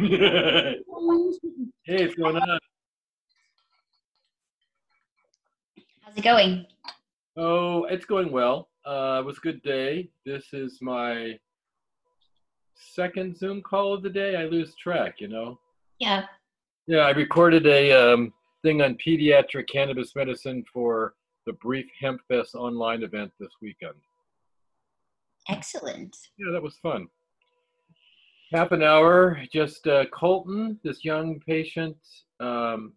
hey, what's going on? How's it going? Oh, it's going well. Uh, it was a good day. This is my second Zoom call of the day. I lose track, you know. Yeah. Yeah, I recorded a um, thing on pediatric cannabis medicine for the Brief Hemp Fest online event this weekend. Excellent. Yeah, that was fun. Half an hour, just uh, Colton, this young patient um,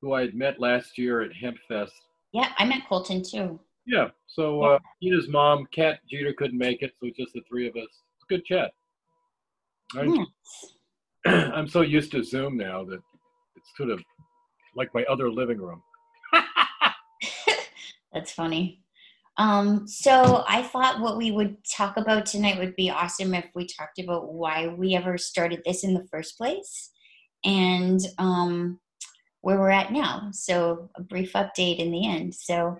who I had met last year at HempFest. Yeah, I met Colton too. Yeah, so uh, he and his mom, Kat Jeter, couldn't make it, so it's just the three of us. It's a good chat. I'm, I'm so used to Zoom now that it's sort of like my other living room. That's funny. Um, so I thought what we would talk about tonight would be awesome if we talked about why we ever started this in the first place and um, where we're at now. So a brief update in the end. So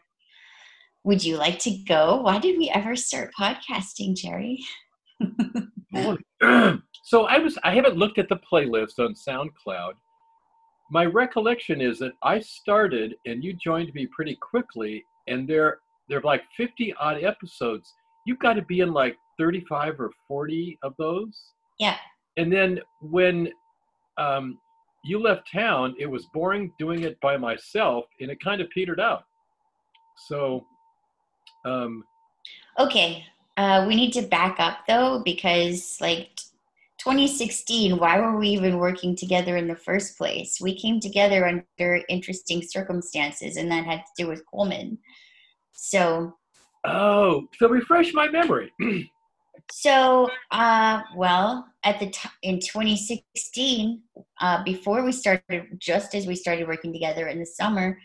would you like to go? Why did we ever start podcasting, Jerry? so I was I haven't looked at the playlist on SoundCloud. My recollection is that I started and you joined me pretty quickly and there there are like 50 odd episodes. You've got to be in like 35 or 40 of those. Yeah. And then when um, you left town, it was boring doing it by myself, and it kind of petered out. So. Um, okay, uh, we need to back up though because like 2016, why were we even working together in the first place? We came together under interesting circumstances, and that had to do with Coleman. So. Oh, so refresh my memory. so, uh, well, at the t- in 2016, uh, before we started, just as we started working together in the summer,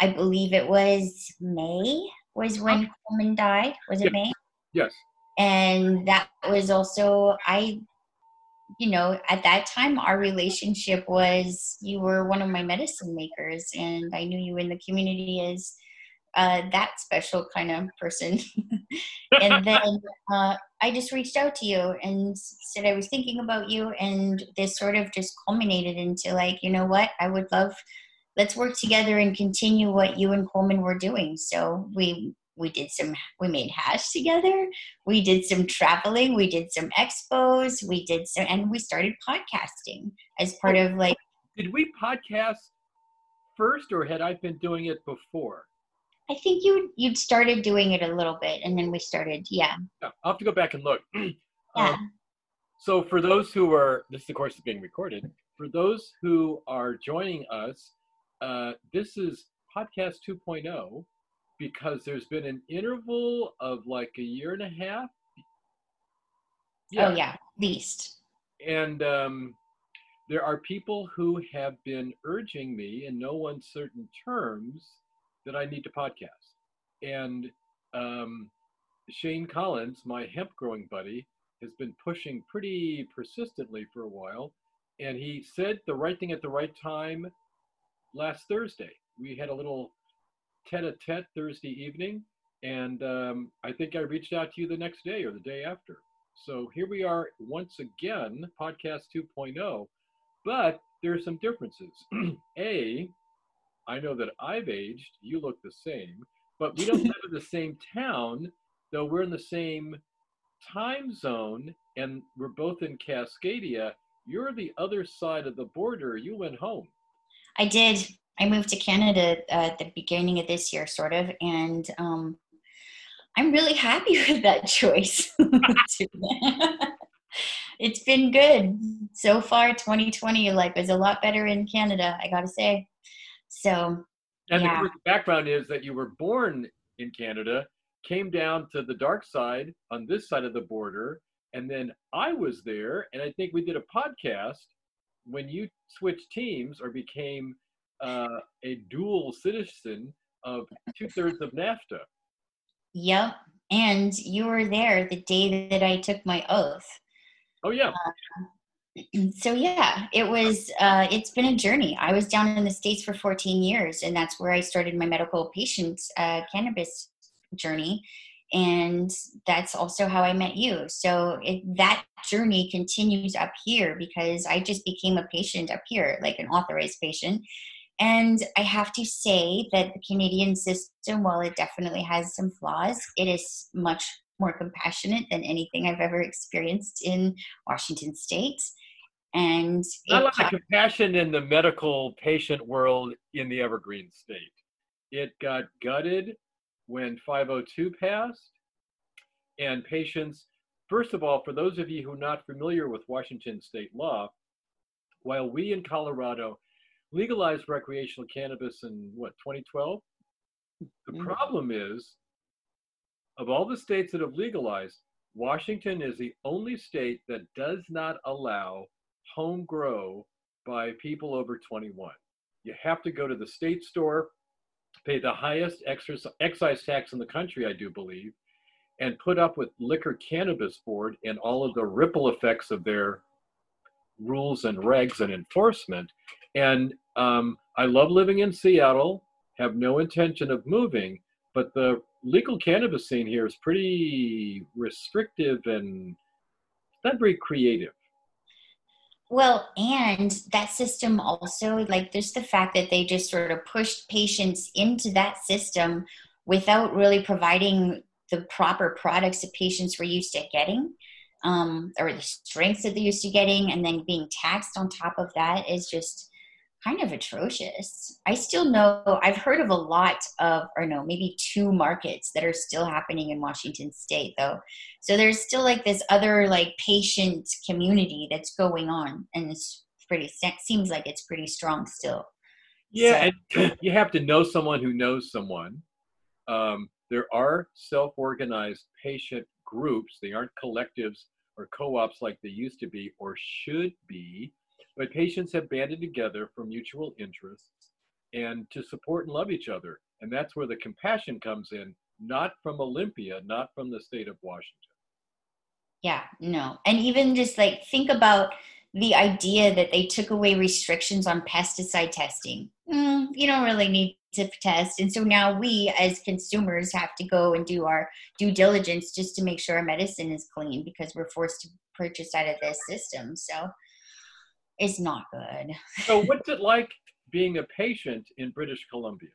I believe it was May was when Coleman died. Was it May? Yes. And that was also I you know, at that time, our relationship was you were one of my medicine makers, and I knew you in the community as uh, that special kind of person. and then uh, I just reached out to you and said I was thinking about you, and this sort of just culminated into like, you know what, I would love, let's work together and continue what you and Coleman were doing. So we we did some we made hash together. We did some traveling. We did some expos. We did some and we started podcasting as part of like did we podcast first or had i been doing it before I think you you'd started doing it a little bit, and then we started. Yeah. yeah I'll have to go back and look. yeah. Um, so for those who are, this of course is being recorded. For those who are joining us, uh, this is podcast 2.0 because there's been an interval of like a year and a half. Yeah. Oh yeah, least. And um, there are people who have been urging me in no uncertain terms that I need to podcast. And um, Shane Collins, my hemp growing buddy, has been pushing pretty persistently for a while. And he said the right thing at the right time last Thursday. We had a little tete a tete Thursday evening. And um, I think I reached out to you the next day or the day after. So here we are once again, podcast 2.0. But there are some differences. a, I know that I've aged, you look the same, but we don't live in the same town, though we're in the same time zone and we're both in Cascadia. You're the other side of the border. You went home. I did. I moved to Canada uh, at the beginning of this year, sort of, and um, I'm really happy with that choice. it's been good so far. 2020 life is a lot better in Canada, I gotta say. So And Yeah. the background is that you were born in Canada, came down to the dark side on this side of the border, and then I was there, and I think we did a podcast when you switched teams or became uh, a dual citizen of two thirds of NAFTA. Yep. And you were there the day that I took my oath. Oh yeah, so yeah it was uh, it's been a journey. I was down in the states for 14 years and that's where i started my medical patient uh, cannabis journey and that's also how i met you. So it, that journey continues up here because i just became a patient up here like an authorized patient. And i have to say that the canadian system while it definitely has some flaws it is much more compassionate than anything i've ever experienced in washington state and not a it lot of compassion in the medical patient world in the Evergreen State. It got gutted when 502 passed, and patients. First of all, for those of you who are not familiar with Washington state law, while we in Colorado legalized recreational cannabis in what 2012, the Mhm. problem is, of all the states that have legalized, Washington is the only state that does not allow home grow by people over 21. You have to go to the state store, pay the highest excise tax in the country, I do believe, and put up with Liquor Cannabis Board and all of the ripple effects of their rules and regs and enforcement. And um, I love living in Seattle, have no intention of moving, but the legal cannabis scene here is pretty restrictive and not very creative. Well, and that system also, like, there's the fact that they just sort of pushed patients into that system without really providing the proper products that patients were used to getting, um, or the strengths that they're used to getting, and then being taxed on top of that is just kind of atrocious. I still know, I've heard of a lot of, or no, maybe two markets that are still happening in Washington state, though. So there's still like this other like patient community that's going on, and it's pretty seems like it's pretty strong still. Yeah, and you have to know someone who knows someone. Um, there are self-organized patient groups. They aren't collectives or co-ops like they used to be or should be, but patients have banded together for mutual interests and to support and love each other. And that's where the compassion comes in, not from Olympia, not from the state of Washington. Yeah, no. And even just like think about the idea that they took away restrictions on pesticide testing. Mm, you don't really need to test. And so now we as consumers have to go and do our due diligence just to make sure our medicine is clean because we're forced to purchase out of this system. So it's not good. So, what's it like being a patient in British Columbia?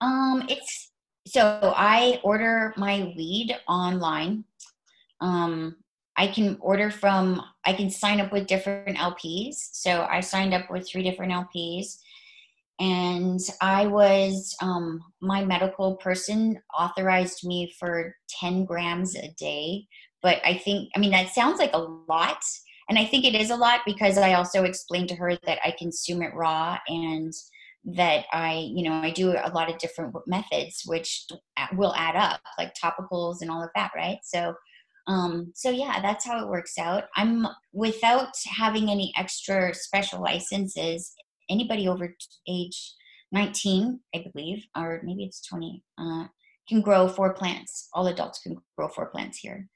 Um, it's so I order my weed online. Um, I can order from, I can sign up with different LPs. So I signed up with three different LPs. And I was, um, my medical person authorized me for 10 grams a day. But I think, I mean, that sounds like a lot. And I think it is a lot because I also explained to her that I consume it raw and that I, you know, I do a lot of different methods, which will add up, like topicals and all of that, right? So, um, so yeah, that's how it works out. I'm without having any extra special licenses. Anybody over age 19, I believe, or maybe it's 20, uh, can grow four plants. All adults can grow four plants here.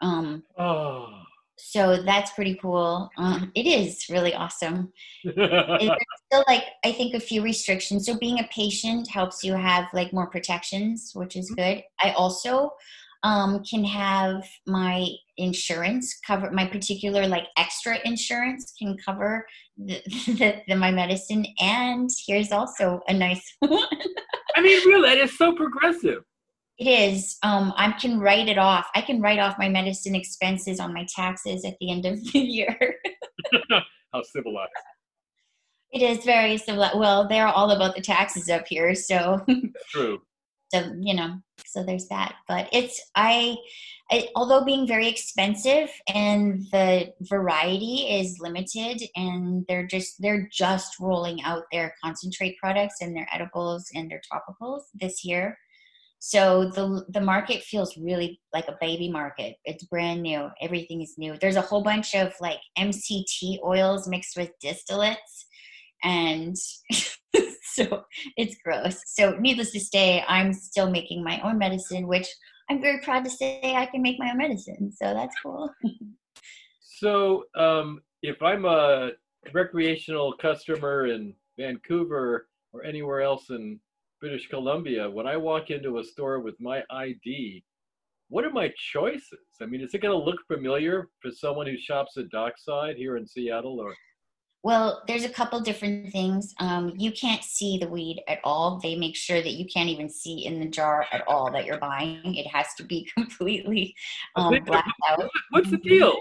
Um, Oh. So that's pretty cool. Um, it is really awesome. There's still like I think a few restrictions. So being a patient helps you have like more protections, which is good. I also um, can have my insurance cover my particular like extra insurance can cover the, the, the my medicine. And here's also a nice one. I mean, really, that is so progressive. It is. Um, I can write it off. I can write off my medicine expenses on my taxes at the end of the year. How civilized. it is very similar. Well, they're all about the taxes up here, so True. So you know, so there's that. But it's I, I, although being very expensive and the variety is limited, and they're just they're just rolling out their concentrate products and their edibles and their topicals this year. So the the market feels really like a baby market. It's brand new. Everything is new. There's a whole bunch of like MCT oils mixed with distillates and so it's gross. So needless to say, I'm still making my own medicine, which I'm very proud to say I can make my own medicine. So that's cool. so um, if I'm a recreational customer in Vancouver or anywhere else in British Columbia, when I walk into a store with my ID, what are my choices? I mean, is it going to look familiar for someone who shops at Dockside here in Seattle or? Well, there's a couple different things. Um, you can't see the weed at all. They make sure that you can't even see in the jar at all that you're buying. It has to be completely um, blacked out. What's the deal?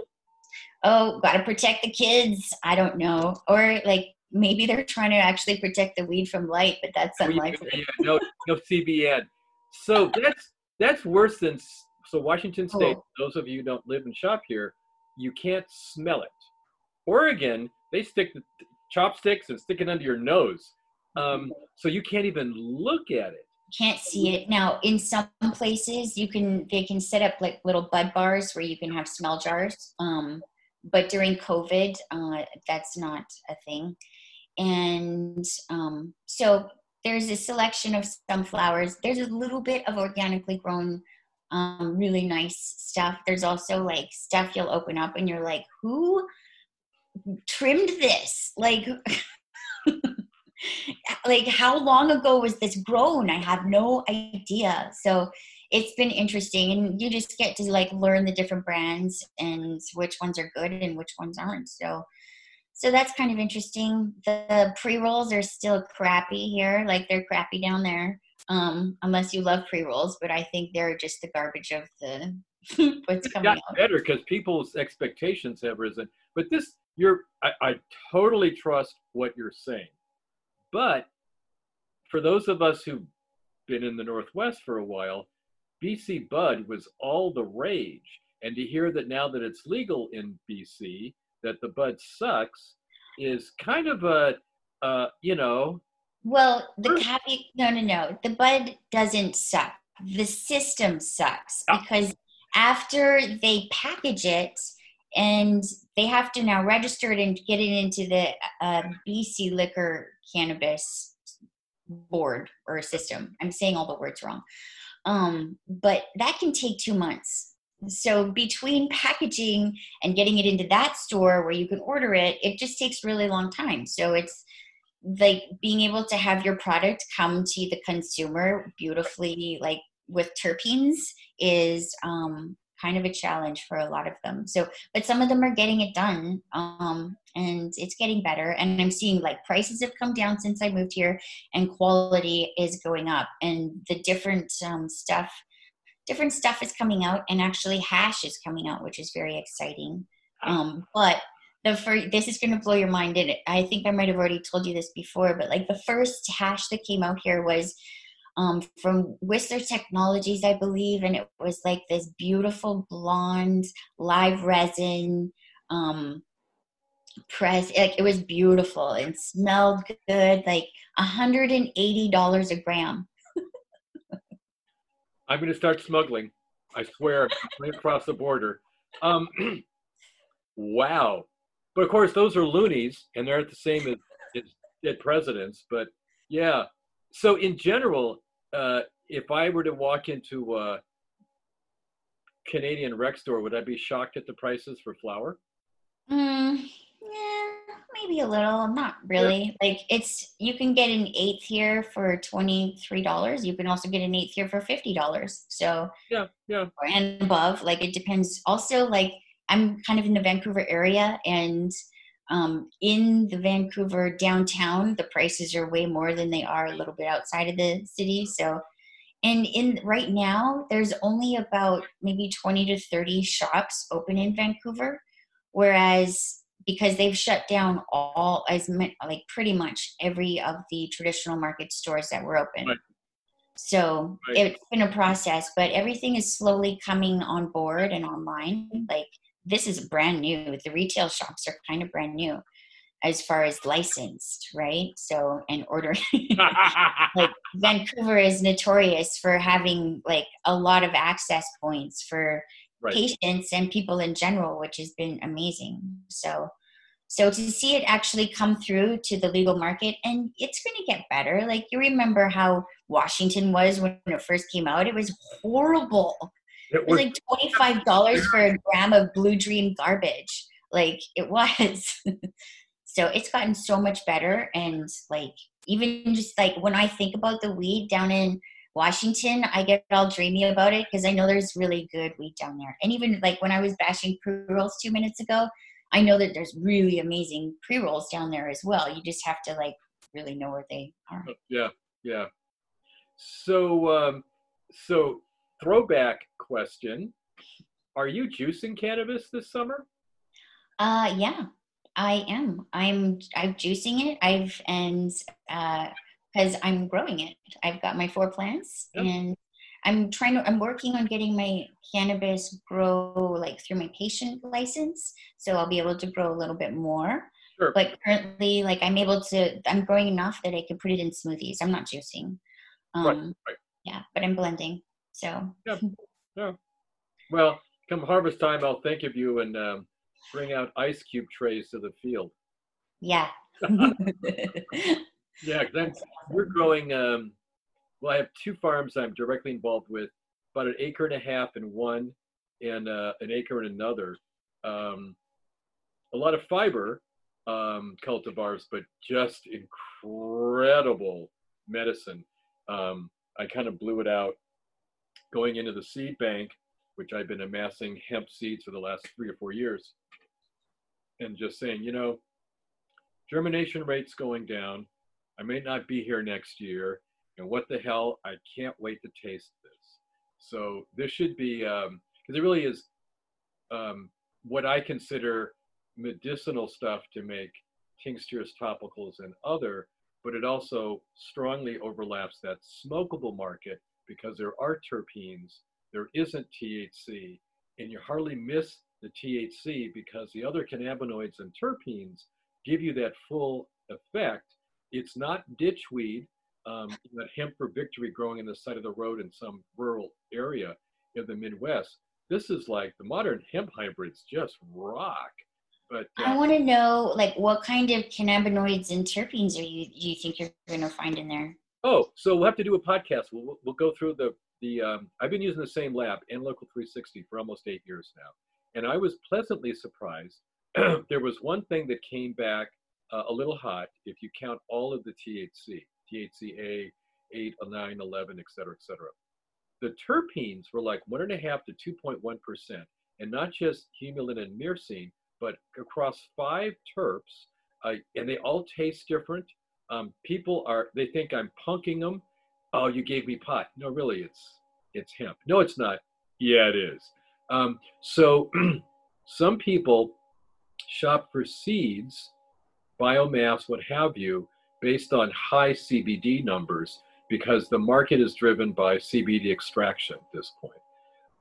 Oh, got to protect the kids. I don't know. Or like maybe they're trying to actually protect the weed from light, but that's unlikely. Yeah, no, no CBN. So that's that's worse than so Washington State. Oh. Those of you who don't live and shop here, you can't smell it. Oregon, they stick the chopsticks and stick it under your nose, um, so you can't even look at it. Can't see it now. In some places, you can they can set up like little bud bars where you can have smell jars. Um, but during COVID, uh, that's not a thing and um, so there's a selection of sunflowers. There's a little bit of organically grown um, really nice stuff. There's also like stuff you'll open up and you're like who trimmed this? Like like how long ago was this grown? I have no idea. So it's been interesting and you just get to like learn the different brands and which ones are good and which ones aren't. So so that's kind of interesting. The pre rolls are still crappy here, like they're crappy down there. Um, unless you love pre rolls, but I think they're just the garbage of the what's it's coming out. better because people's expectations have risen. But this, you're, I, I totally trust what you're saying. But for those of us who've been in the Northwest for a while, BC Bud was all the rage. And to hear that now that it's legal in BC, that the bud sucks is kind of a, uh, you know. Well, the caveat, no, no, no. The bud doesn't suck. The system sucks ah. because after they package it and they have to now register it and get it into the uh, BC liquor cannabis board or system. I'm saying all the words wrong. Um, but that can take two months so between packaging and getting it into that store where you can order it it just takes really long time. So it's like being able to have your product come to the consumer beautifully like with terpenes is um, kind of a challenge for a lot of them. So but some of them are getting it done um, and it's getting better. And i'm seeing like prices have come down since i moved here and quality is going up. And the different um, stuff different stuff is coming out, and actually hash is coming out, which is very exciting. Um, but the first, this is going to blow your mind. And I think I might have already told you this before, but like the first hash that came out here was um, from Whistler Technologies, I believe, and it was like this beautiful blonde live resin um, press. Like it was beautiful and smelled good, like $180 a gram. I'm going to start smuggling. I swear, right across the border. Um, wow. But of course, those are loonies, and they're the same as, as dead presidents. But yeah. So in general, uh, if I were to walk into a Canadian rec store, would I be shocked at the prices for flower? Mm, yeah, maybe a little. Not really. Yeah. Like it's you can get an eighth here for twenty three dollars. You can also get an eighth here for fifty dollars. So yeah, yeah, and above. Like it depends. Also, like I'm kind of in the Vancouver area, and um, in the Vancouver downtown, the prices are way more than they are a little bit outside of the city. So. And in right now, there's only about maybe 20 to 30 shops open in Vancouver, whereas because they've shut down all as like pretty much every of the traditional market stores that were open. Right. So Right. it's been a process, but everything is slowly coming on board and online. Like this is brand new. The retail shops are kind of brand new as far as licensed, right? So and ordering like Vancouver is notorious for having like a lot of access points for Right. patients and people in general, which has been amazing. So so to see it actually come through to the legal market and it's going to get better. Like you remember how Washington was when it first came out? It was horrible. it It was was, like twenty five dollars for a gram of Blue Dream garbage. Like it was. so it's gotten so much better, and like even just like when I think about the weed down in Washington, I get all dreamy about it because I know there's really good weed down there. And even like when I was bashing pre rolls two minutes ago, I know that there's really amazing pre rolls down there as well. You just have to like really know where they are. yeah, yeah. So, um, so throwback question: Are you juicing cannabis this summer? Uh, yeah, I am. I'm I'm juicing it. I've and uh, because I'm growing it. I've got my four plants, Yep. and I'm trying to. I'm working on getting my cannabis grow like through my patient license, so I'll be able to grow a little bit more. Sure. But currently, like I'm able to. I'm growing enough that I can put it in smoothies. I'm not juicing. Um, Right, right. Yeah, but I'm blending. So yeah. Well, come harvest time, I'll think of you and um, bring out ice cube trays to the field. yeah. Yeah, 'cause I'm, we're growing. Um, well, I have two farms I'm directly involved with, about an acre and a half in one, and uh, an acre in another. Um, a lot of fiber um, cultivars, but just incredible medicine. Um, I kind of blew it out going into the seed bank, which I've been amassing hemp seeds for the last three or four years, and just saying, you know, germination rates going down. I may not be here next year, and what the hell? I can't wait to taste this. So this should be because it really is um, what I consider medicinal stuff to make tinctures, topicals, and other, but it also strongly overlaps that smokable market because there are terpenes, there isn't THC, and you hardly miss the THC because the other cannabinoids and terpenes give you that full effect. It's not ditchweed, um, that hemp for victory growing in the side of the road in some rural area in the Midwest. This is like the modern hemp hybrids just rock. But I uh, want to know, like, what kind of cannabinoids and terpenes are you do you think you're going to find in there? oh, so we'll have to do a podcast. We'll we'll- we'll go through the the. Um, I've been using the same lab, Analytical 360, for almost eight years now, and I was pleasantly surprised. there was one thing that came back uh, a little hot if you count all of the THC, THCA, 8, 9, 11, et cetera, et cetera. The terpenes were like one and a half to 2.1 percent, and not just humulene and myrcene, but across five terps, uh, and they all taste different. Um, people are they think I'm punking them. Oh, you gave me pot. No, really, it's it's hemp. No, it's not. Yeah, it is. Um, so some people shop for seeds, biomass, what have you, based on high CBD numbers because the market is driven by CBD extraction at this point.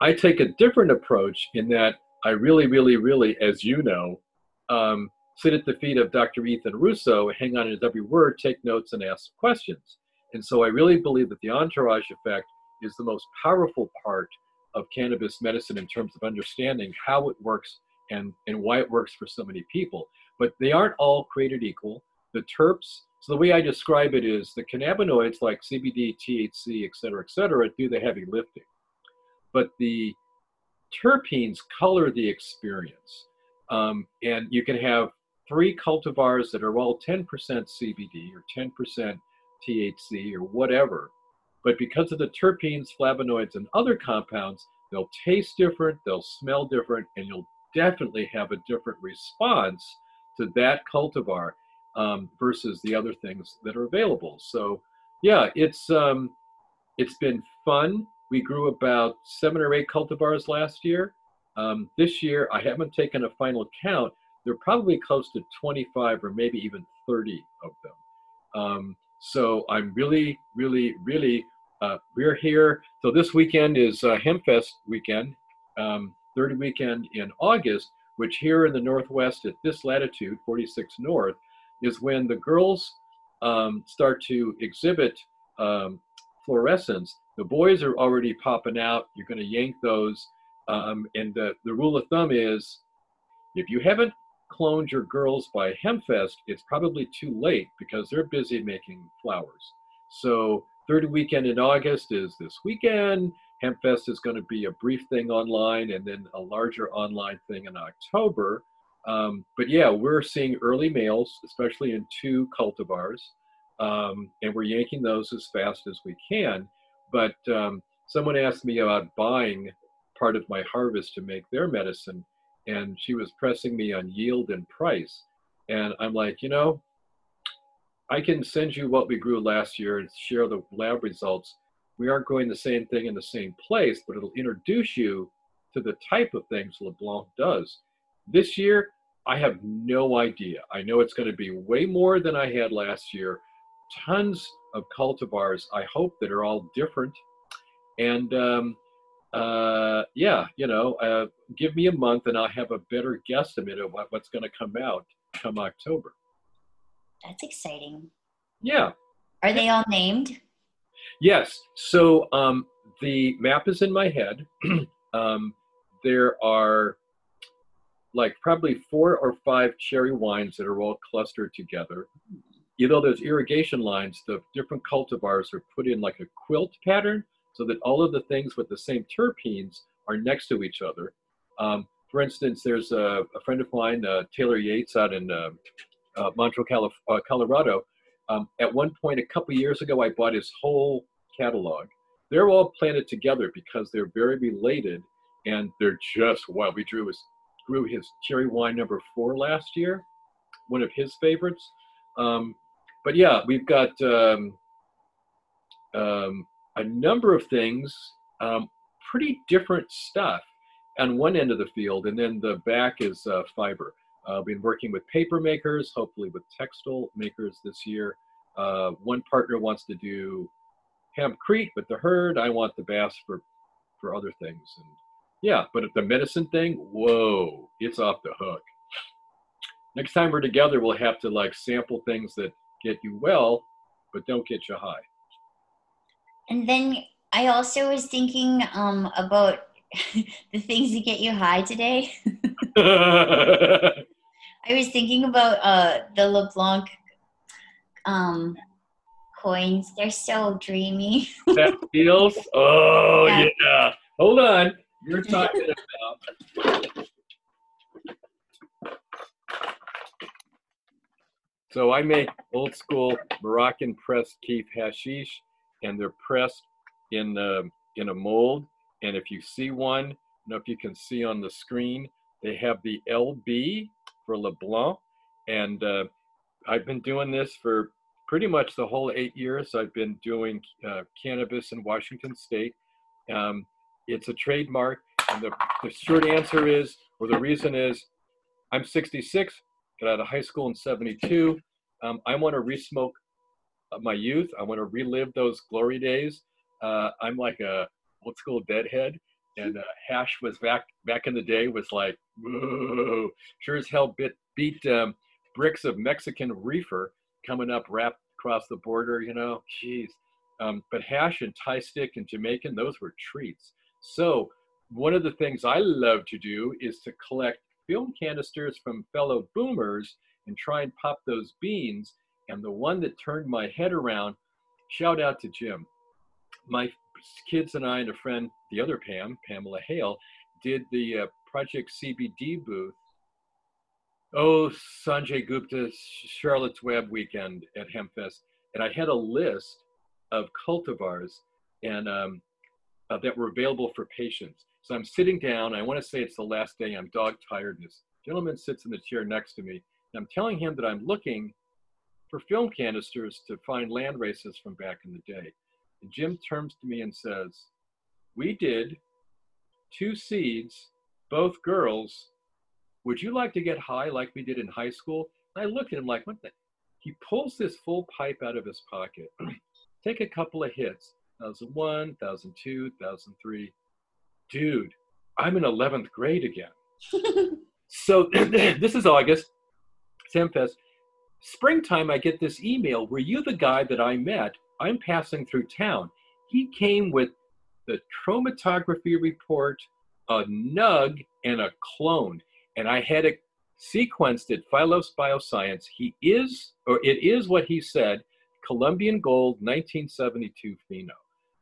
I take a different approach in that I really, really, really, as you know, um, sit at the feet of Dr. Ethan Russo, hang on his every word, take notes, and ask questions. And so I really believe that the entourage effect is the most powerful part of cannabis medicine in terms of understanding how it works and, and why it works for so many people. But they aren't all created equal. The terps, so the way I describe it is the cannabinoids like CBD, THC, et cetera, et cetera, do the heavy lifting. But the terpenes color the experience. Um, and you can have three cultivars that are all 10% CBD or 10% THC or whatever. But because of the terpenes, flavonoids, and other compounds, they'll taste different, they'll smell different, and you'll definitely have a different response to that cultivar um, versus the other things that are available. So, yeah, it's um, it's been fun. We grew about seven or eight cultivars last year. Um, this year, I haven't taken a final count. They're probably close to 25 or maybe even 30 of them. Um, so I'm really, really, really uh, we're here. So this weekend is uh, Hempfest weekend, um, third weekend in August, which here in the Northwest at this latitude, 46 North, is when the girls um, start to exhibit um, florescence. The boys are already popping out. You're going to yank those. Um, and the, the rule of thumb is if you haven't cloned your girls by Hempfest, it's probably too late because they're busy making flowers. So third weekend in August is this weekend. Hempfest is going to be a brief thing online and then a larger online thing in October. Um, but yeah, we're seeing early males, especially in two cultivars, um, and we're yanking those as fast as we can. But um, someone asked me about buying part of my harvest to make their medicine, and she was pressing me on yield and price. And I'm like, you know, I can send you what we grew last year and share the lab results. We aren't growing the same thing in the same place, but it'll introduce you to the type of things LeBlanc does. This year, I have no idea. I know it's going to be way more than I had last year. Tons of cultivars, I hope, that are all different. And um, uh, yeah, you know, uh, give me a month and I'll have a better guesstimate of what, what's going to come out come October. That's exciting. Yeah. Are they all named? Yes. So um, the map is in my head. um, there are like probably four or five cherry wines that are all clustered together. Although there's irrigation lines, the different cultivars are put in like a quilt pattern so that all of the things with the same terpenes are next to each other. Um, for instance, there's a, a, friend of mine, uh, Taylor Yates, out in uh, uh, Montreal, Calif- uh, Colorado. Um, at one point, a couple years ago, I bought his whole catalog. They're all planted together because they're very related, and they're just wild. We drew his grew his cherry wine number four last year, one of his favorites. Um, but yeah, we've got um, um, a number of things, um, pretty different stuff on one end of the field, and then the back is uh, fiber. Uh, been working with paper makers, hopefully with textile makers this year. Uh, one partner wants to do hempcrete with the hurd. I want the bast for, for other things. And yeah, but at the medicine thing, whoa, it's off the hook. Next time we're together, we'll have to like sample things that get you well, but don't get you high. And then I also was thinking um, about the things that get you high today. I was thinking about uh, the LeBlanc um, coins. They're so dreamy. that feels. Oh yeah. yeah. Hold on. You're talking about. So I make old school Moroccan pressed kief hashish and they're pressed in the in a mold. And if you see one, I know if you can see on the screen, they have the LB for LeBlanc. And uh, I've been doing this for pretty much the whole eight years. I've been doing uh, cannabis in Washington State. Um, it's a trademark. And the, the short answer is, or the reason is, I'm 66, got out of high school in 72. Um, I want to resmoke my youth. I want to relive those glory days. Uh, I'm like a old school deadhead, and uh, hash was back back in the day was like, whoa, sure as hell bit, beat um, bricks of Mexican reefer coming up wrapped across the border. You know, jeez. Um, but hash and Thai stick and Jamaican, those were treats. So one of the things I love to do is to collect film canisters from fellow boomers and try and pop those beans and the one that turned my head around, shout out to Jim. My kids and I and a friend, the other Pam, Pamela Hale, did the uh, Project CBD booth. Oh, Sanjay Gupta's Charlotte's Web weekend at Hempfest. And I had a list of cultivars and um, uh, that were available for patients. So I'm sitting down. I want to say it's the last day. I'm dog tired. This gentleman sits in the chair next to me. And I'm telling him that I'm looking for film canisters to find land races from back in the day. And Jim turns to me and says, We did two seeds, both girls. Would you like to get high like we did in high school? And I looked at him like, What the? He pulls this full pipe out of his pocket, take a couple of hits, 1001, 1002, 1003. Dude, I'm in 11th grade again. so this is August, Hempfest. Springtime, I get this email. Were you the guy that I met? I'm passing through town. He came with the chromatography report, a nug, and a clone. And I had it sequenced at Phylos Bioscience. He is, or it is what he said, Colombian Gold 1972 Pheno.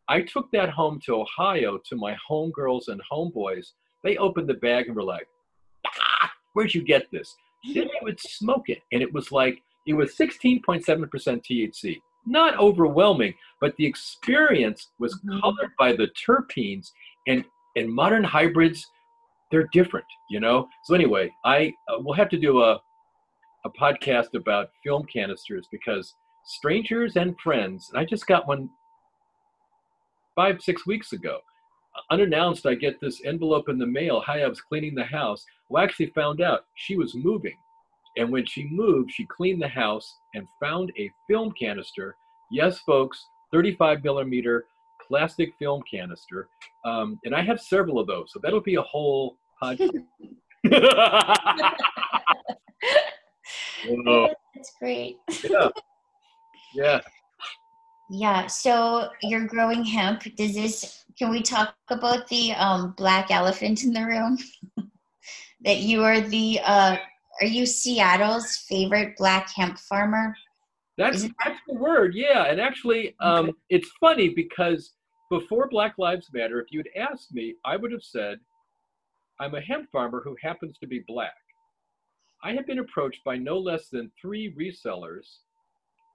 I took that home to Ohio to my homegirls and homeboys. They opened the bag and were like, ah, where'd you get this? Then they would smoke it. And it was like, it was 16.7% THC. Not overwhelming, but the experience was mm-hmm. colored by the terpenes and, and modern hybrids, they're different, you know? So anyway, I uh, will have to do a, a podcast about film canisters because strangers and friends, and I just got one five, six weeks ago. Unannounced, I get this envelope in the mail. Hi, I was cleaning the house. Well, I actually found out she was moving. And when she moved, she cleaned the house and found a film canister. Yes, folks, 35 millimeter plastic film canister. Um, and I have several of those. So that'll be a whole podcast. That's great. yeah. Yeah. Yeah. So you're growing hemp. Does this? Can we talk about the um, black elephant in the room? that you are the. Uh, are you Seattle's favorite black hemp farmer? That's that's the word. Yeah. And actually, um, okay. it's funny because before Black Lives Matter, if you'd asked me, I would have said, I'm a hemp farmer who happens to be black. I have been approached by no less than three resellers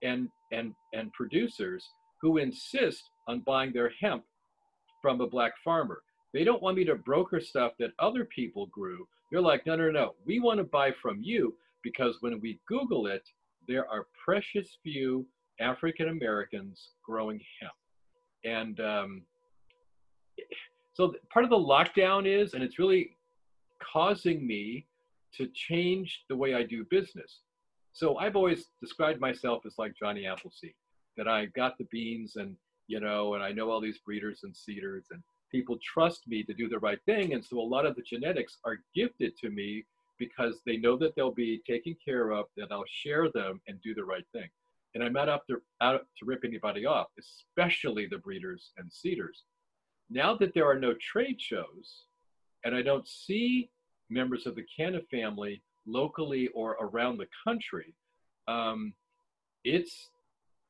and, and, and producers who insist on buying their hemp from a black farmer. They don't want me to broker stuff that other people grew. They're like, no, no, no, we want to buy from you because when we Google it, there are precious few African Americans growing hemp. And um, so part of the lockdown is, and it's really causing me to change the way I do business. So I've always described myself as like Johnny Appleseed, that I got the beans and, you know, and I know all these breeders and seeders and people trust me to do the right thing. And so a lot of the genetics are gifted to me because they know that they'll be taken care of, that I'll share them and do the right thing. And I'm not out to, out to rip anybody off, especially the breeders and seeders. Now that there are no trade shows, and I don't see members of the Canna family locally or around the country, um, it's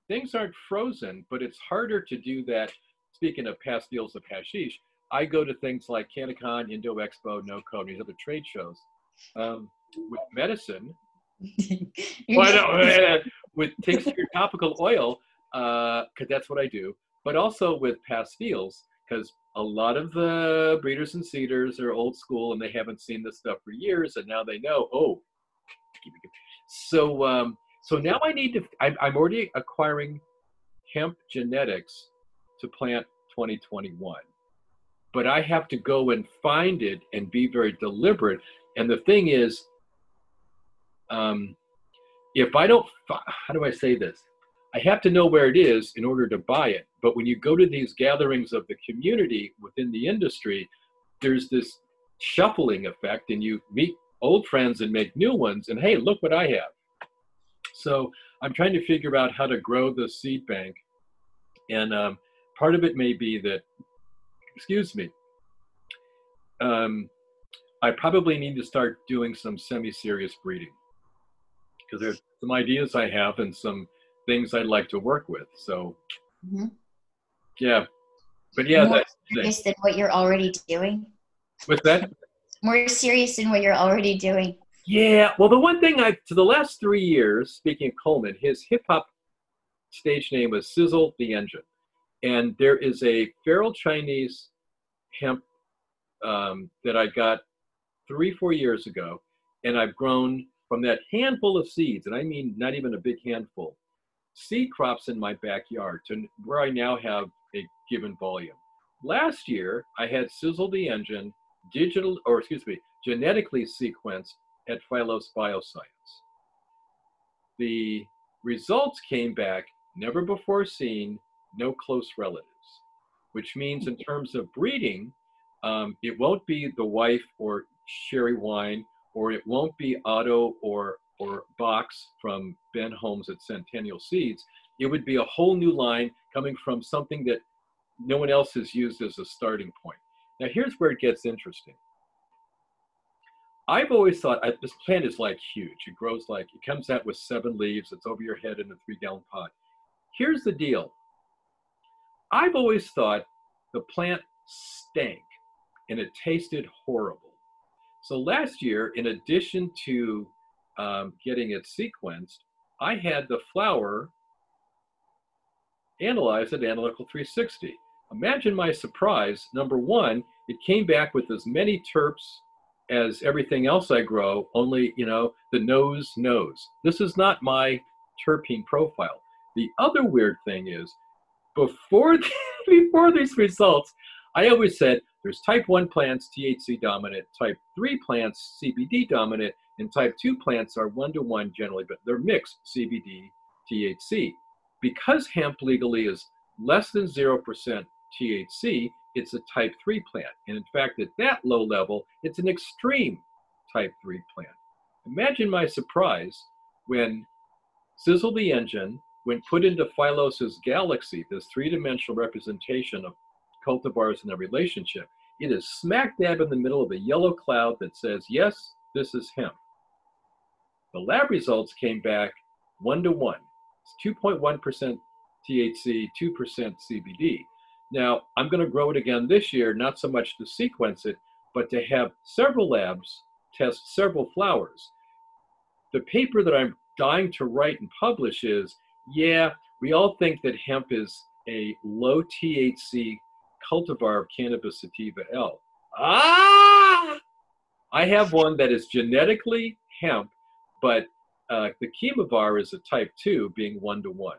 things aren't frozen, but it's harder to do that. Speaking of pastilles of hashish, I go to things like CannaCon, Indo Expo, NoCo, and these other trade shows. Um, with medicine, why not? with tincture topical oil, because uh, that's what I do, but also with pastilles, because a lot of the breeders and seeders are old school and they haven't seen this stuff for years, and now they know. Oh, so um, so now I need to. I'm, I'm already acquiring hemp genetics to plant 2021, but I have to go and find it and be very deliberate. And the thing is, um, if I don't, how do I say this? I have to know where it is in order to buy it. But when you go to these gatherings of the community within the industry, there's this shuffling effect, and you meet old friends and make new ones. And hey, look what I have. So I'm trying to figure out how to grow the seed bank. And um, part of it may be that, excuse me, um, I probably need to start doing some semi serious breeding because there's some ideas I have and some things I'd like to work with. So, mm-hmm. yeah, but yeah, more serious than what you're already doing. What's that? More serious than what you're already doing. Yeah, well, the one thing I to the last three years, speaking of Coleman, his hip hop stage name was Sizzle the Engine, and there is a feral Chinese hemp um, that I got three four years ago, and I've grown from that handful of seeds, and I mean not even a big handful, seed crops in my backyard to where I now have a given volume. Last year, I had Sizzle the Engine digital, or excuse me, genetically sequenced at Phylos Bioscience. The results came back never before seen, no close relatives. which means in terms of breeding, um, it won't be the wife or cherry wine, or it won't be Otto or or Box from Ben Holmes at Centennial Seeds. It would be a whole new line coming from something that no one else has used as a starting point. Now here's where it gets interesting. I've always thought I, this plant is like huge. It grows like it comes out with seven leaves. It's over your head in a three-gallon pot. Here's the deal. I've always thought the plant stank and it tasted horrible. So last year, in addition to um, getting it sequenced, I had the flower analyzed at Analytical 360. Imagine my surprise. Number one, it came back with as many terps as everything else I grow, only, you know, the nose knows. This is not my terpene profile. The other weird thing is, before, before these results, I always said there's type 1 plants THC dominant, type 3 plants CBD dominant, and type 2 plants are one to one generally, but they're mixed CBD THC. Because hemp legally is less than 0% THC, it's a type 3 plant. And in fact, at that low level, it's an extreme type 3 plant. Imagine my surprise when Sizzle the Engine, when put into Phylos's galaxy, this three dimensional representation of cultivars in a relationship, it is smack dab in the middle of a yellow cloud that says, yes, this is hemp. The lab results came back one to one. It's 2.1% THC, 2% CBD. Now, I'm going to grow it again this year, not so much to sequence it, but to have several labs test several flowers. The paper that I'm dying to write and publish is yeah, we all think that hemp is a low THC cultivar of Cannabis sativa L. Ah! I have one that is genetically hemp, but uh, the chemovar is a type 2, being one to one.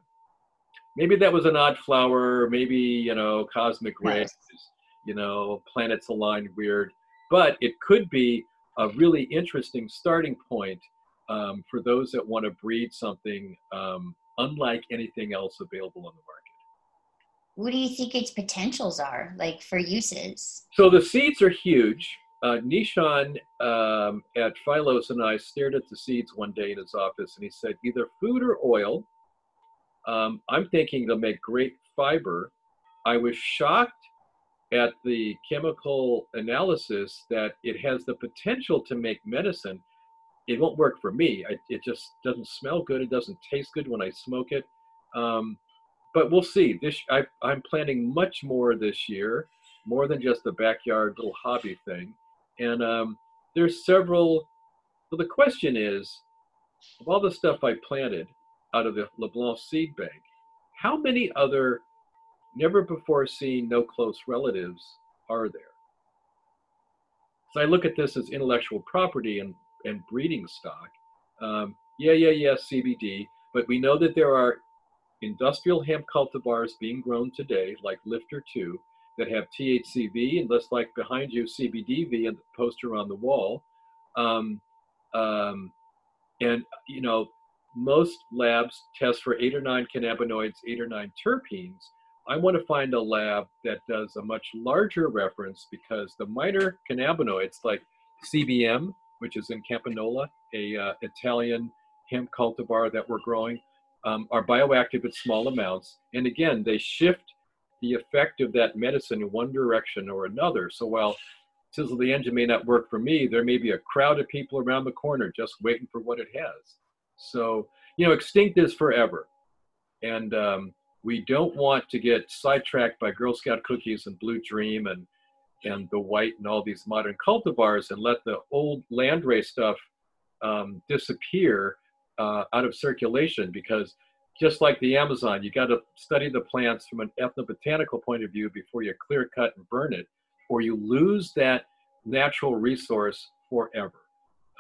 Maybe that was an odd flower, maybe, you know, cosmic rays, you know, planets aligned weird, but it could be a really interesting starting point um, for those that want to breed something um, unlike anything else available on the market. What do you think its potentials are, like for uses? So the seeds are huge. Uh, Nishan um, at Phylos and I stared at the seeds one day in his office, and he said, either food or oil. Um, I'm thinking they'll make great fiber. I was shocked at the chemical analysis that it has the potential to make medicine it won't work for me. I, it just doesn't smell good. It doesn't taste good when I smoke it. Um, but we'll see. This I, I'm planning much more this year, more than just a backyard little hobby thing. And um, there's several. Well, the question is, of all the stuff I planted out of the LeBlanc seed bank, how many other never before seen, no close relatives are there? So I look at this as intellectual property, and and breeding stock. Um, yeah, yeah, yeah, CBD. But we know that there are industrial hemp cultivars being grown today, like Lifter 2, that have THCV, and just like behind you, CBDV and the poster on the wall. Um, um, and, you know, most labs test for eight or nine cannabinoids, eight or nine terpenes. I want to find a lab that does a much larger reference because the minor cannabinoids like CBM, which is in Carmagnola, a uh, Italian hemp cultivar that we're growing, um, are bioactive at small amounts. And again, they shift the effect of that medicine in one direction or another. So while Sizzle the Engine may not work for me, there may be a crowd of people around the corner just waiting for what it has. So, you know, extinct is forever. And um, we don't want to get sidetracked by Girl Scout cookies and Blue Dream and and the white and all these modern cultivars and let the old landrace stuff um, disappear uh, out of circulation because just like the Amazon, you got to study the plants from an ethnobotanical point of view before you clear cut and burn it, or you lose that natural resource forever.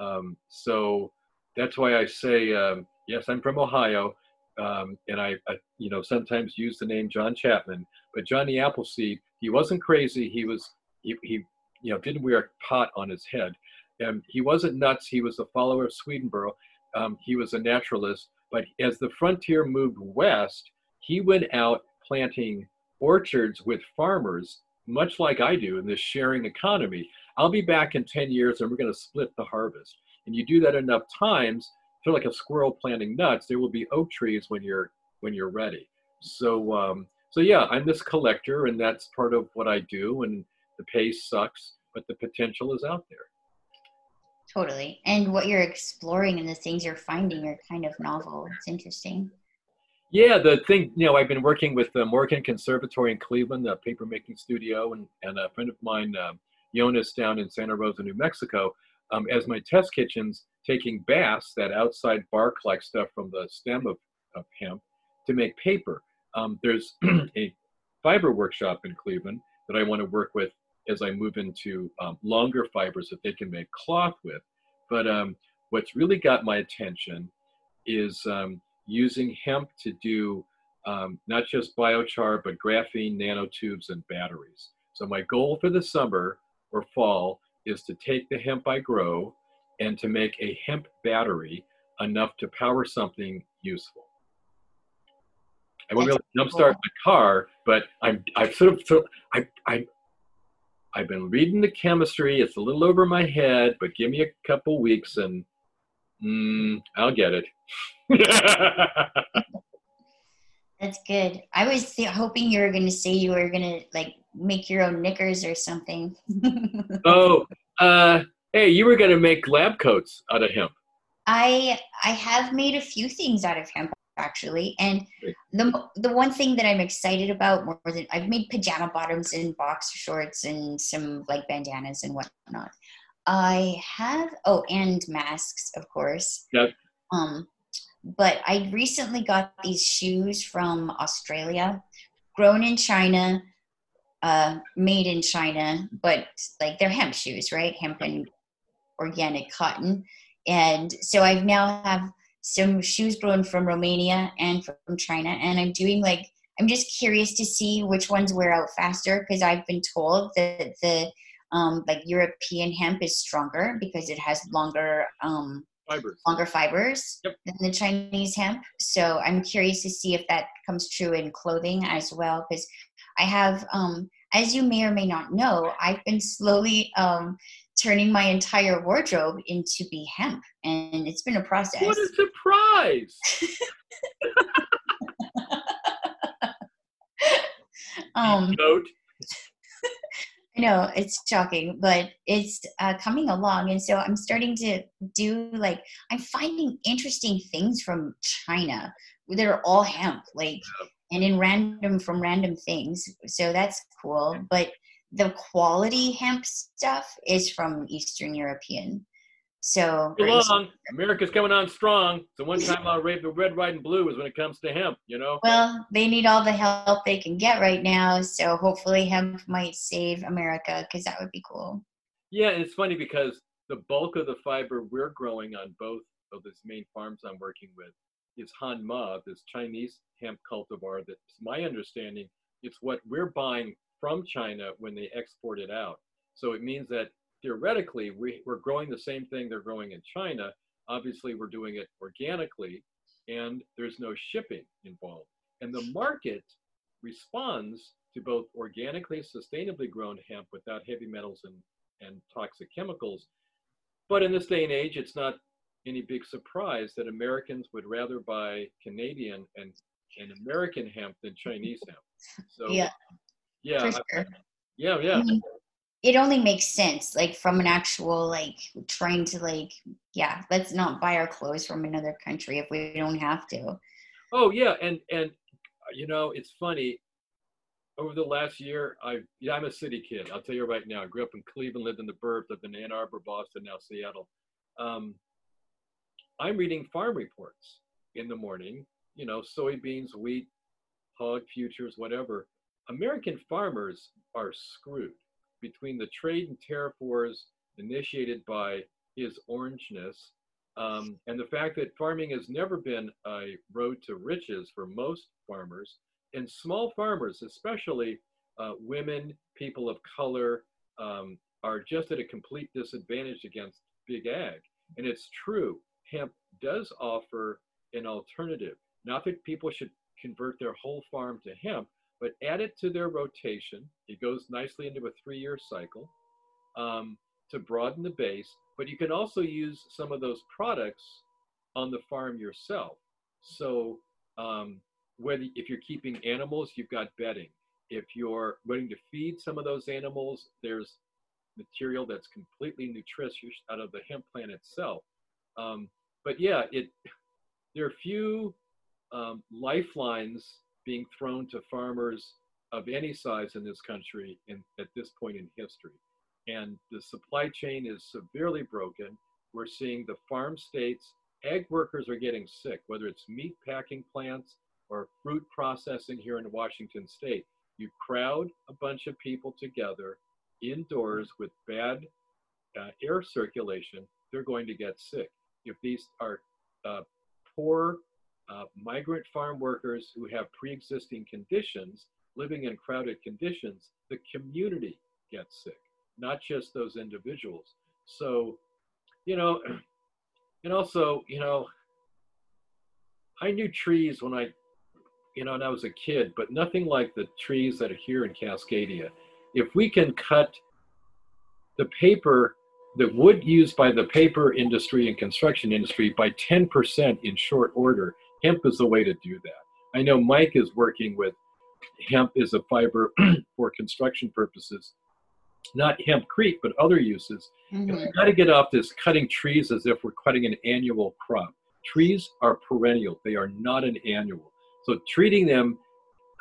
Um, so that's why I say, um, yes, I'm from Ohio, um, and I, I, you know, sometimes use the name John Chapman, but Johnny Appleseed, he wasn't crazy. He was he, he you know didn't wear a pot on his head and he wasn't nuts he was a follower of Swedenborg um, he was a naturalist but as the frontier moved west he went out planting orchards with farmers, much like I do in this sharing economy. I'll be back in 10 years and we're going to split the harvest. And you do that enough times, feel like a squirrel planting nuts, there will be oak trees when you're when you're ready. So um, so yeah, I'm this collector and that's part of what I do and the pace sucks, but the potential is out there. Totally. And what you're exploring and the things you're finding are kind of novel. It's interesting. Yeah, the thing, you know, I've been working with the Morgan Conservatory in Cleveland, the paper making studio, and, and a friend of mine, uh, Jonas, down in Santa Rosa, New Mexico, um, as my test kitchens, taking bast, that outside bark like stuff from the stem of, of hemp, to make paper. Um, there's a fiber workshop in Cleveland that I want to work with as I move into um, longer fibers that they can make cloth with. But um, what's really got my attention is um, using hemp to do um, not just biochar, but graphene nanotubes and batteries. So my goal for the summer or fall is to take the hemp I grow and to make a hemp battery enough to power something useful. I won't be able to jumpstart my car, but I'm I've sort of, sort of I I I've been reading the chemistry. It's a little over my head, but give me a couple weeks and mm, I'll get it. That's good. I was th- hoping you were going to say you were going to like make your own knickers or something. oh, uh, hey, you were going to make lab coats out of hemp. I I have made a few things out of hemp actually. And the the one thing that I'm excited about more than I've made pajama bottoms and boxer shorts and some like bandanas and whatnot. I have oh and masks of course. Yep. Um, but I recently got these shoes from Australia, grown in China, uh, made in China, but like they're hemp shoes, right? Hemp and organic cotton. And so I now have some shoes grown from Romania and from China. And I'm doing like, I'm just curious to see which ones wear out faster because I've been told that the um, like European hemp is stronger because it has longer um, fibers. longer fibers yep. than the Chinese hemp. So I'm curious to see if that comes true in clothing as well because I have, um, as you may or may not know, I've been slowly um, turning my entire wardrobe into be hemp and it's been a process what a surprise um. I know it's shocking, but it's uh, coming along, and so I'm starting to do like I'm finding interesting things from China that are all hemp, like and in random from random things. So that's cool. But the quality hemp stuff is from Eastern European. So. America's coming on strong. The one time I'll rave the red, white, and blue is when it comes to hemp, you know? Well, they need all the help they can get right now. So hopefully hemp might save America because that would be cool. Yeah, it's funny because the bulk of the fiber we're growing on both of these main farms I'm working with is Hanma, this Chinese hemp cultivar that's my understanding, it's what we're buying from China when they export it out. So it means that theoretically we, we're growing the same thing they're growing in China. Obviously, we're doing it organically and there's no shipping involved. And the market responds to both organically, sustainably grown hemp without heavy metals and, and toxic chemicals. But in this day and age, it's not any big surprise that Americans would rather buy Canadian and, and American hemp than Chinese hemp. So yeah. Yeah. Sure. yeah, yeah. I mean, it only makes sense, like from an actual like trying to like, yeah, let's not buy our clothes from another country if we don't have to. Oh yeah, and and you know it's funny. Over the last year, I yeah, I'm a city kid. I'll tell you right now. I grew up in Cleveland, lived in the burbs, lived in Ann Arbor, Boston, now Seattle. Um, I'm reading farm reports in the morning. You know, soybeans, wheat, hog futures, whatever American farmers are screwed between the trade and tariff wars initiated by his orangeness um, and the fact that farming has never been a road to riches for most farmers and small farmers, especially uh, women, people of color, um, are just at a complete disadvantage against big ag. And it's true, hemp does offer an alternative. Not that people should convert their whole farm to hemp, but add it to their rotation. It goes nicely into a three-year cycle um, to broaden the base. But you can also use some of those products on the farm yourself. So um, whether if you're keeping animals, you've got bedding. If you're wanting to feed some of those animals, there's material that's completely nutritious out of the hemp plant itself. Um, but yeah, it there are a few um, lifelines being thrown to farmers of any size in this country in, at this point in history. And the supply chain is severely broken. We're seeing the farm states, ag workers are getting sick, whether it's meat packing plants or fruit processing here in Washington state. You crowd a bunch of people together indoors with bad uh, air circulation, they're going to get sick. If these are uh, poor uh, migrant farm workers who have pre-existing conditions, living in crowded conditions, the community gets sick, not just those individuals. So, you know, and also, you know, I knew trees when I, you know, when I was a kid, but nothing like the trees that are here in Cascadia. If we can cut the paper, the wood used by the paper industry and construction industry by 10% in short order, hemp is the way to do that. I know Mike is working with hemp as a fiber for construction purposes, not hempcrete, but other uses. Mm-hmm. We've got to get off this cutting trees as if we're cutting an annual crop. Trees are perennial, they are not an annual. So treating them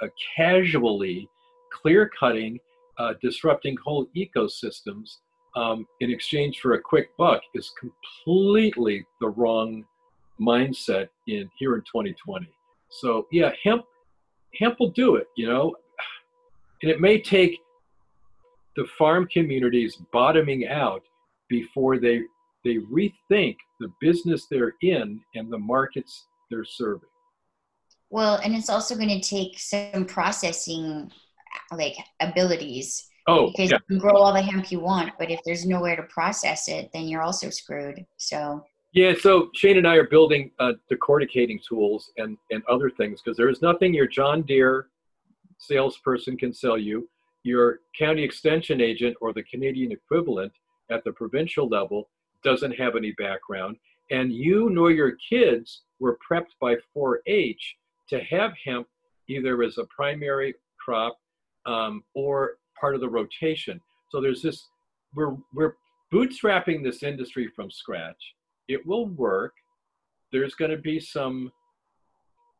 uh, casually, clear cutting, uh, disrupting whole ecosystems um, in exchange for a quick buck is completely the wrong mindset in here in 2020. So yeah, hemp hemp will do it, you know, and it may take the farm communities bottoming out before they they rethink the business they're in and the markets they're serving. Well, and it's also going to take some processing like abilities. Oh, because yeah. you can grow all the hemp you want, but if there's nowhere to process it, then you're also screwed. So yeah, so Shane and I are building uh, decorticating tools and, and other things because there is nothing your John Deere salesperson can sell you. Your county extension agent or the Canadian equivalent at the provincial level doesn't have any background. And you nor your kids were prepped by 4 H to have hemp either as a primary crop um, or part of the rotation. So there's this, we're, we're bootstrapping this industry from scratch it will work. There's going to be some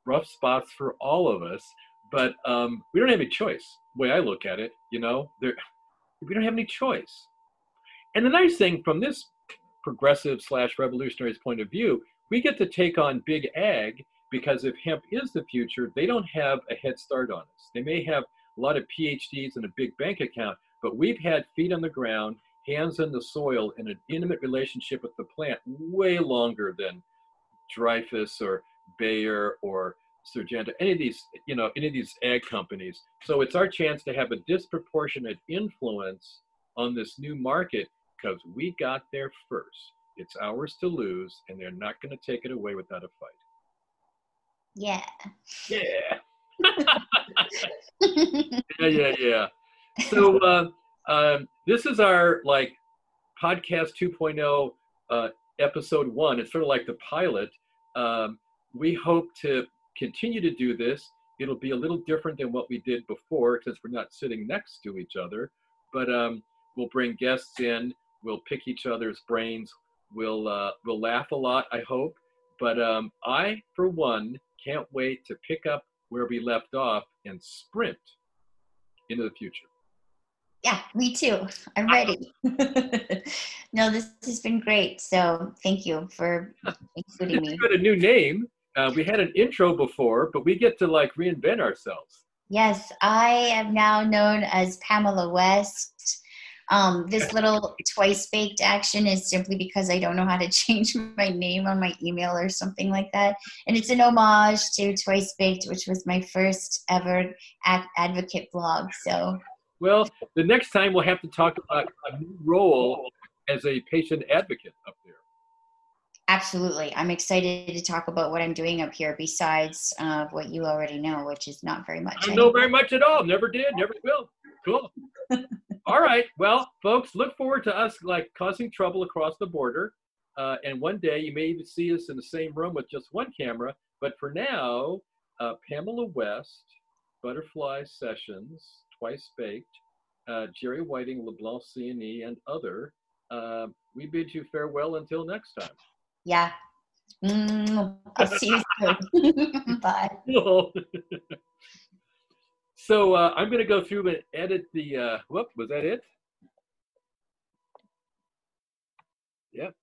rough spots for all of us, but um, we don't have any choice. The way I look at it, you know, there, we don't have any choice. And the nice thing from this progressive slash revolutionary point of view, we get to take on big ag because if hemp is the future, they don't have a head start on us. They may have a lot of PhDs and a big bank account, but we've had feet on the ground hands in the soil in an intimate relationship with the plant way longer than Dreyfus or Bayer or Syngenta, any of these, you know, any of these ag companies. So it's our chance to have a disproportionate influence on this new market because we got there first. It's ours to lose, and they're not going to take it away without a fight. Yeah. Yeah. yeah, yeah, yeah. So, uh, um, this is our like podcast 2.0 uh, episode one. It's sort of like the pilot. Um, we hope to continue to do this. It'll be a little different than what we did before since we're not sitting next to each other. But um, we'll bring guests in. We'll pick each other's brains. We'll uh, we'll laugh a lot. I hope. But um, I, for one, can't wait to pick up where we left off and sprint into the future. Yeah, me too. I'm ready. no, this has been great. So thank you for including me. Got a new name. Uh, we had an intro before, but we get to like reinvent ourselves. Yes, I am now known as Pamela West. Um, this little twice baked action is simply because I don't know how to change my name on my email or something like that. And it's an homage to Twice Baked, which was my first ever advocate blog. So well, the next time we'll have to talk about a new role as a patient advocate up there. Absolutely. I'm excited to talk about what I'm doing up here besides uh, what you already know, which is not very much. I don't know very much at all. Never did, never will. Cool. all right. Well, folks, look forward to us like causing trouble across the border. Uh, and one day you may even see us in the same room with just one camera. But for now, uh, Pamela West, Butterfly Sessions, Twice Baked, uh, Jerry Whiting, LeBlanc CNE, and other, uh, we bid you farewell until next time. Yeah. Mm, I'll see you soon. Bye. so uh, I'm going to go through and edit the. Uh, whoop, was that it? Yep.